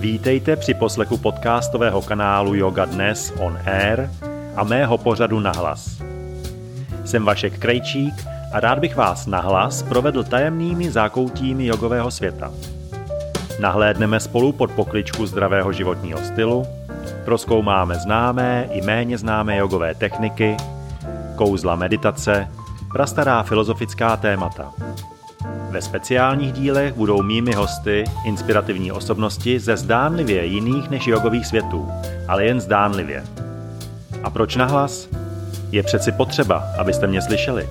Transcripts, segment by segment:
Vítejte při poslechu podcastového kanálu Yoga Dnes on Air a mého pořadu Nahlas. Jsem Vašek Krejčík a rád bych vás nahlas provedl tajemnými zákoutími jogového světa. Nahlédneme spolu pod pokličku zdravého životního stylu, proskoumáme známé i méně známé jogové techniky, kouzla meditace, prastará filozofická témata – ve speciálních dílech budou mými hosty inspirativní osobnosti ze zdánlivě jiných než jogových světů, ale jen zdánlivě. A proč nahlas? Je přeci potřeba, abyste mě slyšeli.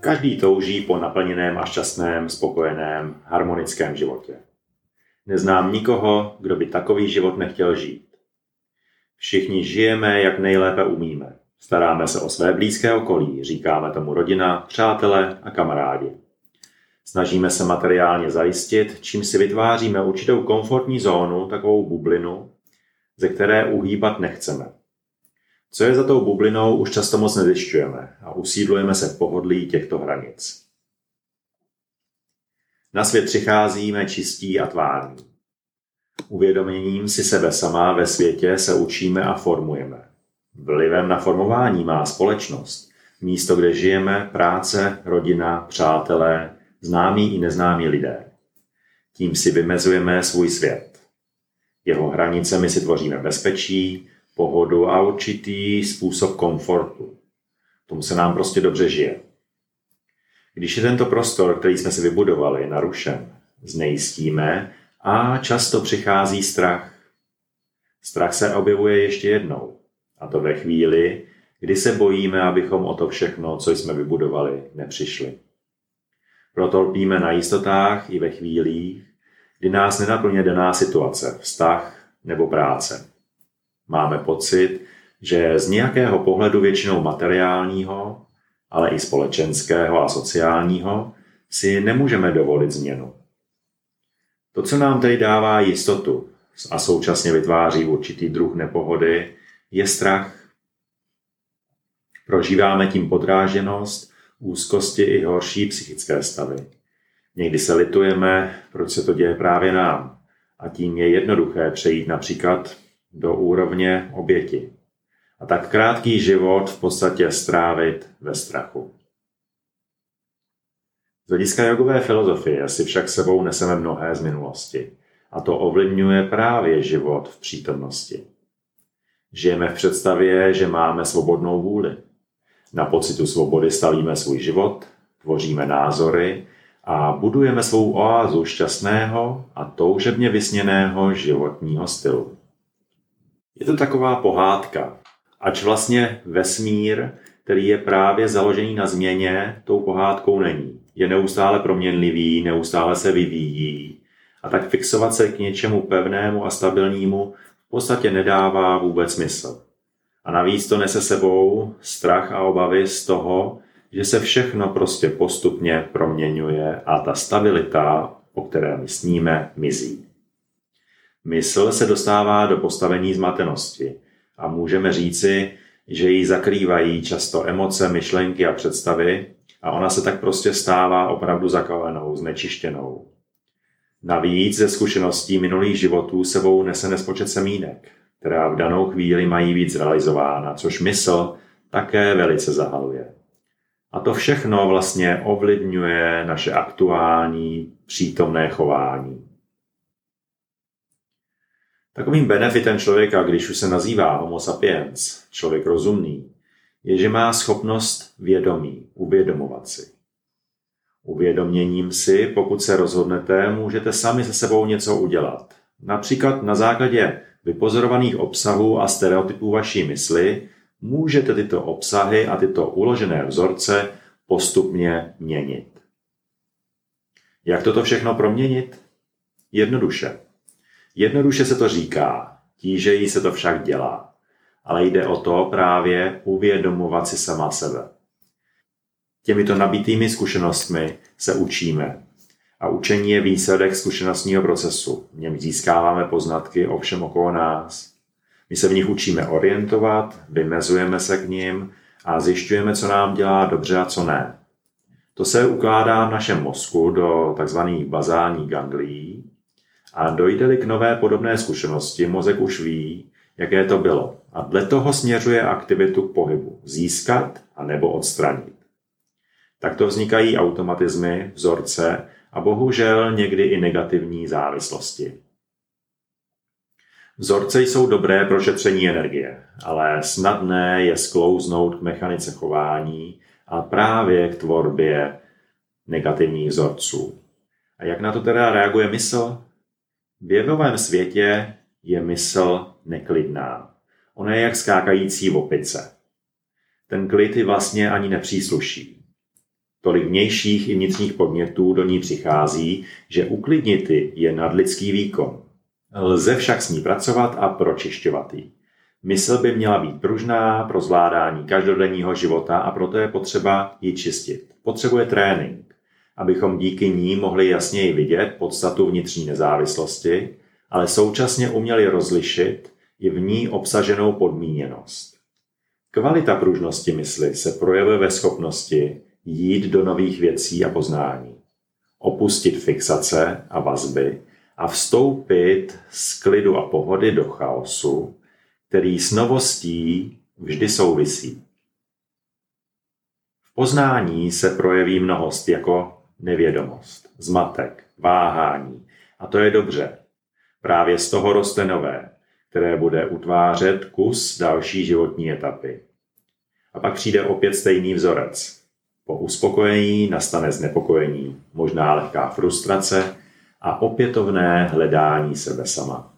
Každý touží po naplněném a šťastném, spokojeném, harmonickém životě. Neznám nikoho, kdo by takový život nechtěl žít. Všichni žijeme, jak nejlépe umíme. Staráme se o své blízké okolí, říkáme tomu rodina, přátelé a kamarádi. Snažíme se materiálně zajistit, čím si vytváříme určitou komfortní zónu, takovou bublinu, ze které uhýbat nechceme. Co je za tou bublinou, už často moc nezjišťujeme a usídlujeme se v pohodlí těchto hranic. Na svět přicházíme čistí a tvární. Uvědoměním si sebe sama ve světě se učíme a formujeme. Vlivem na formování má společnost, místo, kde žijeme, práce, rodina, přátelé, známí i neznámí lidé. Tím si vymezujeme svůj svět. Jeho hranicemi si tvoříme bezpečí, pohodu a určitý způsob komfortu. Tomu se nám prostě dobře žije. Když je tento prostor, který jsme si vybudovali, narušen, znejistíme, a často přichází strach. Strach se objevuje ještě jednou. A to ve chvíli, kdy se bojíme, abychom o to všechno, co jsme vybudovali, nepřišli. Proto lpíme na jistotách i ve chvílích, kdy nás nenaplně daná situace, vztah nebo práce. Máme pocit, že z nějakého pohledu většinou materiálního, ale i společenského a sociálního si nemůžeme dovolit změnu. To, co nám tedy dává jistotu a současně vytváří určitý druh nepohody, je strach. Prožíváme tím podráženost, úzkosti i horší psychické stavy. Někdy se litujeme, proč se to děje právě nám. A tím je jednoduché přejít například do úrovně oběti. A tak krátký život v podstatě strávit ve strachu. Z hlediska jogové filozofie si však sebou neseme mnohé z minulosti a to ovlivňuje právě život v přítomnosti. Žijeme v představě, že máme svobodnou vůli. Na pocitu svobody stavíme svůj život, tvoříme názory a budujeme svou oázu šťastného a toužebně vysněného životního stylu. Je to taková pohádka, ač vlastně vesmír, který je právě založený na změně, tou pohádkou není je neustále proměnlivý, neustále se vyvíjí a tak fixovat se k něčemu pevnému a stabilnímu v podstatě nedává vůbec smysl. A navíc to nese sebou strach a obavy z toho, že se všechno prostě postupně proměňuje a ta stabilita, o které my sníme, mizí. Mysl se dostává do postavení zmatenosti a můžeme říci, že ji zakrývají často emoce, myšlenky a představy, a ona se tak prostě stává opravdu zakalenou, znečištěnou. Navíc ze zkušeností minulých životů sebou nese nespočet semínek, která v danou chvíli mají být zrealizována, což mysl také velice zahaluje. A to všechno vlastně ovlivňuje naše aktuální přítomné chování. Takovým benefitem člověka, když už se nazývá homo sapiens, člověk rozumný, je, že má schopnost vědomí, uvědomovat si. Uvědoměním si, pokud se rozhodnete, můžete sami se sebou něco udělat. Například na základě vypozorovaných obsahů a stereotypů vaší mysli můžete tyto obsahy a tyto uložené vzorce postupně měnit. Jak toto všechno proměnit? Jednoduše. Jednoduše se to říká, tížejí se to však dělá ale jde o to právě uvědomovat si sama sebe. Těmito nabitými zkušenostmi se učíme. A učení je výsledek zkušenostního procesu. V něm získáváme poznatky o všem okolo nás. My se v nich učíme orientovat, vymezujeme se k ním a zjišťujeme, co nám dělá dobře a co ne. To se ukládá v našem mozku do tzv. bazální ganglií a dojde-li k nové podobné zkušenosti, mozek už ví, jaké to bylo a dle toho směřuje aktivitu k pohybu získat a nebo odstranit. Takto vznikají automatizmy, vzorce a bohužel někdy i negativní závislosti. Vzorce jsou dobré pro šetření energie, ale snadné je sklouznout k mechanice chování a právě k tvorbě negativních vzorců. A jak na to teda reaguje mysl? V jevovém světě je mysl neklidná. Ona je jak skákající opice. Ten klid ji vlastně ani nepřísluší. Tolik vnějších i vnitřních podnětů do ní přichází, že uklidnit je nadlidský výkon. Lze však s ní pracovat a pročišťovat ji. Mysl by měla být pružná pro zvládání každodenního života a proto je potřeba ji čistit. Potřebuje trénink, abychom díky ní mohli jasněji vidět podstatu vnitřní nezávislosti, ale současně uměli rozlišit i v ní obsaženou podmíněnost. Kvalita pružnosti mysli se projevuje ve schopnosti jít do nových věcí a poznání, opustit fixace a vazby a vstoupit z klidu a pohody do chaosu, který s novostí vždy souvisí. V poznání se projeví mnohost jako nevědomost, zmatek, váhání. A to je dobře. Právě z toho roste nové, které bude utvářet kus další životní etapy. A pak přijde opět stejný vzorec. Po uspokojení nastane znepokojení, možná lehká frustrace a opětovné hledání sebe sama.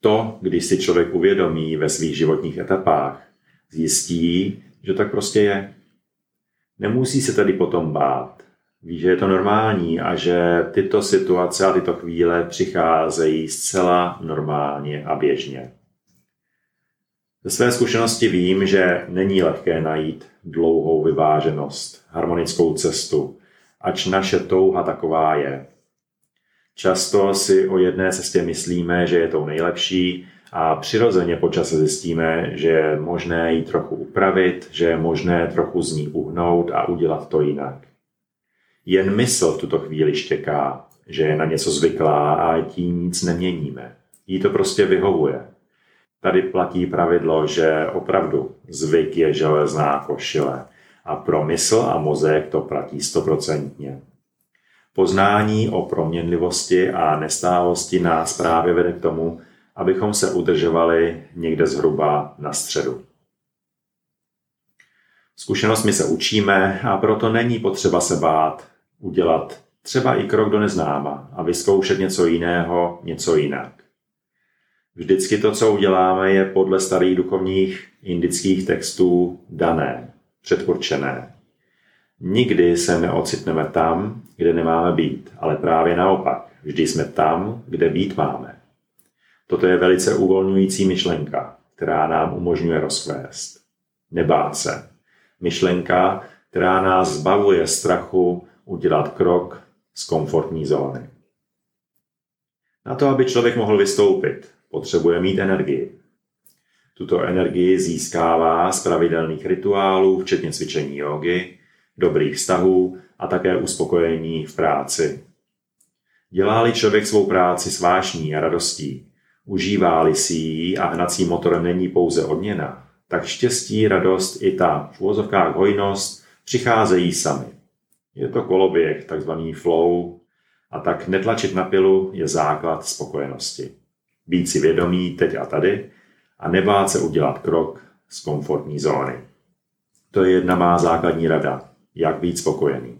To, když si člověk uvědomí ve svých životních etapách, zjistí, že tak prostě je. Nemusí se tedy potom bát. Ví, že je to normální a že tyto situace a tyto chvíle přicházejí zcela normálně a běžně. Ze své zkušenosti vím, že není lehké najít dlouhou vyváženost, harmonickou cestu, ač naše touha taková je. Často si o jedné cestě myslíme, že je tou nejlepší a přirozeně počas zjistíme, že je možné ji trochu upravit, že je možné trochu z ní uhnout a udělat to jinak. Jen mysl v tuto chvíli štěká, že je na něco zvyklá a tím nic neměníme. Jí to prostě vyhovuje. Tady platí pravidlo, že opravdu zvyk je železná košile a pro mysl a mozek to platí stoprocentně. Poznání o proměnlivosti a nestálosti nás právě vede k tomu, abychom se udržovali někde zhruba na středu. Zkušenostmi se učíme a proto není potřeba se bát udělat třeba i krok do neznáma a vyzkoušet něco jiného, něco jinak. Vždycky to, co uděláme, je podle starých duchovních indických textů dané, předurčené. Nikdy se neocitneme tam, kde nemáme být, ale právě naopak. Vždy jsme tam, kde být máme. Toto je velice uvolňující myšlenka, která nám umožňuje rozkvést. Nebát se. Myšlenka, která nás zbavuje strachu udělat krok z komfortní zóny. Na to, aby člověk mohl vystoupit, potřebuje mít energii. Tuto energii získává z pravidelných rituálů, včetně cvičení jogy, dobrých vztahů a také uspokojení v práci. Dělá-li člověk svou práci s vášní a radostí, užívá-li si ji a hnacím motorem není pouze odměna, tak štěstí, radost i ta v úvozovkách hojnost přicházejí sami. Je to koloběh, takzvaný flow, a tak netlačit na pilu je základ spokojenosti. Být si vědomý teď a tady a nebát se udělat krok z komfortní zóny. To je jedna má základní rada, jak být spokojený.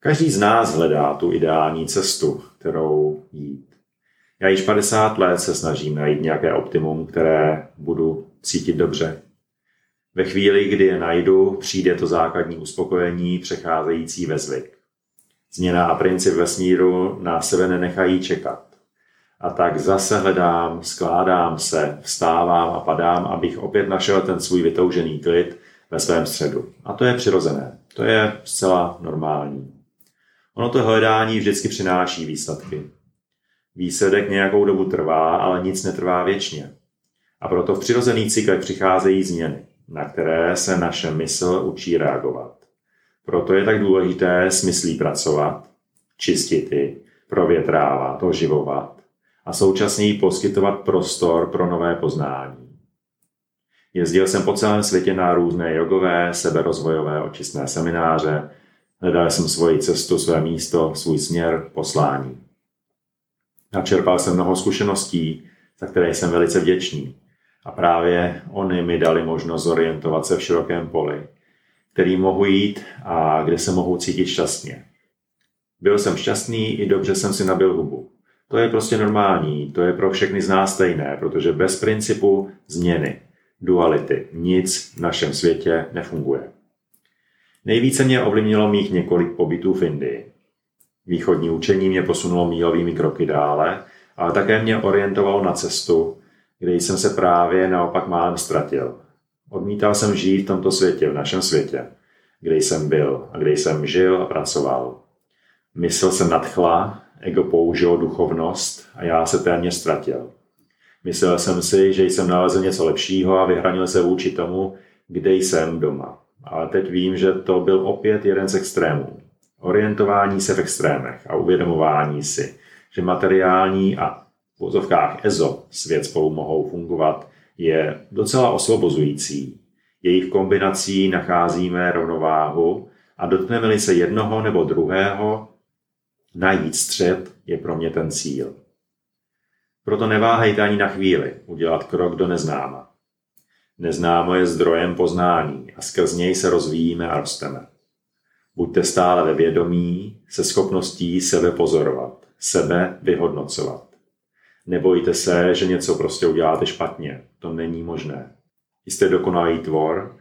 Každý z nás hledá tu ideální cestu, kterou jít. Já již 50 let se snažím najít nějaké optimum, které budu cítit dobře. Ve chvíli, kdy je najdu, přijde to základní uspokojení, přecházející ve zvyk. Změna a princip vesmíru na sebe nenechají čekat. A tak zase hledám, skládám se, vstávám a padám, abych opět našel ten svůj vytoužený klid ve svém středu. A to je přirozené. To je zcela normální. Ono to hledání vždycky přináší výsledky. Výsledek nějakou dobu trvá, ale nic netrvá věčně. A proto v přirozených cyklech přicházejí změny na které se naše mysl učí reagovat. Proto je tak důležité smyslí pracovat, čistit ji, provětrávat, oživovat a současně jí poskytovat prostor pro nové poznání. Jezdil jsem po celém světě na různé jogové, seberozvojové očistné semináře, hledal jsem svoji cestu, své místo, svůj směr, poslání. Načerpal jsem mnoho zkušeností, za které jsem velice vděčný. A právě oni mi dali možnost zorientovat se v širokém poli, který mohu jít a kde se mohu cítit šťastně. Byl jsem šťastný i dobře jsem si nabil hubu. To je prostě normální, to je pro všechny z nás stejné, protože bez principu změny, duality, nic v našem světě nefunguje. Nejvíce mě ovlivnilo mých několik pobytů v Indii. Východní učení mě posunulo mílovými kroky dále, ale také mě orientovalo na cestu, kde jsem se právě naopak málem ztratil. Odmítal jsem žít v tomto světě, v našem světě, kde jsem byl a kde jsem žil a pracoval. Mysl se nadchla, ego použilo duchovnost a já se téměř ztratil. Myslel jsem si, že jsem nalezl něco lepšího a vyhranil se vůči tomu, kde jsem doma. Ale teď vím, že to byl opět jeden z extrémů. Orientování se v extrémech a uvědomování si, že materiální a v vozovkách EZO svět spolu mohou fungovat, je docela osvobozující. Jejich kombinací nacházíme rovnováhu a dotkneme-li se jednoho nebo druhého, najít střed je pro mě ten cíl. Proto neváhejte ani na chvíli udělat krok do neznáma. Neznámo je zdrojem poznání a skrz něj se rozvíjíme a rosteme. Buďte stále ve vědomí se schopností sebe pozorovat, sebe vyhodnocovat. Nebojte se, že něco prostě uděláte špatně. To není možné. Jste dokonalý tvor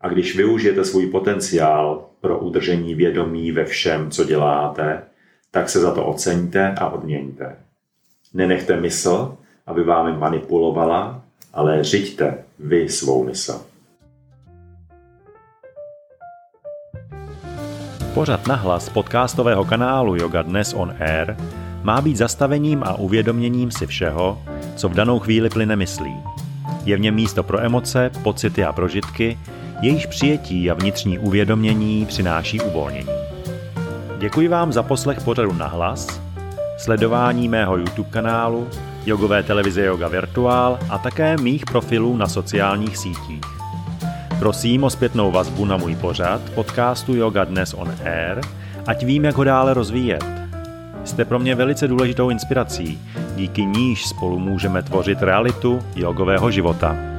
a když využijete svůj potenciál pro udržení vědomí ve všem, co děláte, tak se za to oceňte a odměňte. Nenechte mysl, aby vámi manipulovala, ale řiďte vy svou mysl. Pořad nahlas podcastového kanálu Yoga Dnes on Air má být zastavením a uvědoměním si všeho, co v danou chvíli plyne myslí. Je v něm místo pro emoce, pocity a prožitky, jejíž přijetí a vnitřní uvědomění přináší uvolnění. Děkuji vám za poslech pořadu nahlas, sledování mého YouTube kanálu, jogové televize Yoga Virtual a také mých profilů na sociálních sítích. Prosím o zpětnou vazbu na můj pořad podcastu Yoga Dnes on Air, ať vím, jak ho dále rozvíjet. Jste pro mě velice důležitou inspirací, díky níž spolu můžeme tvořit realitu jogového života.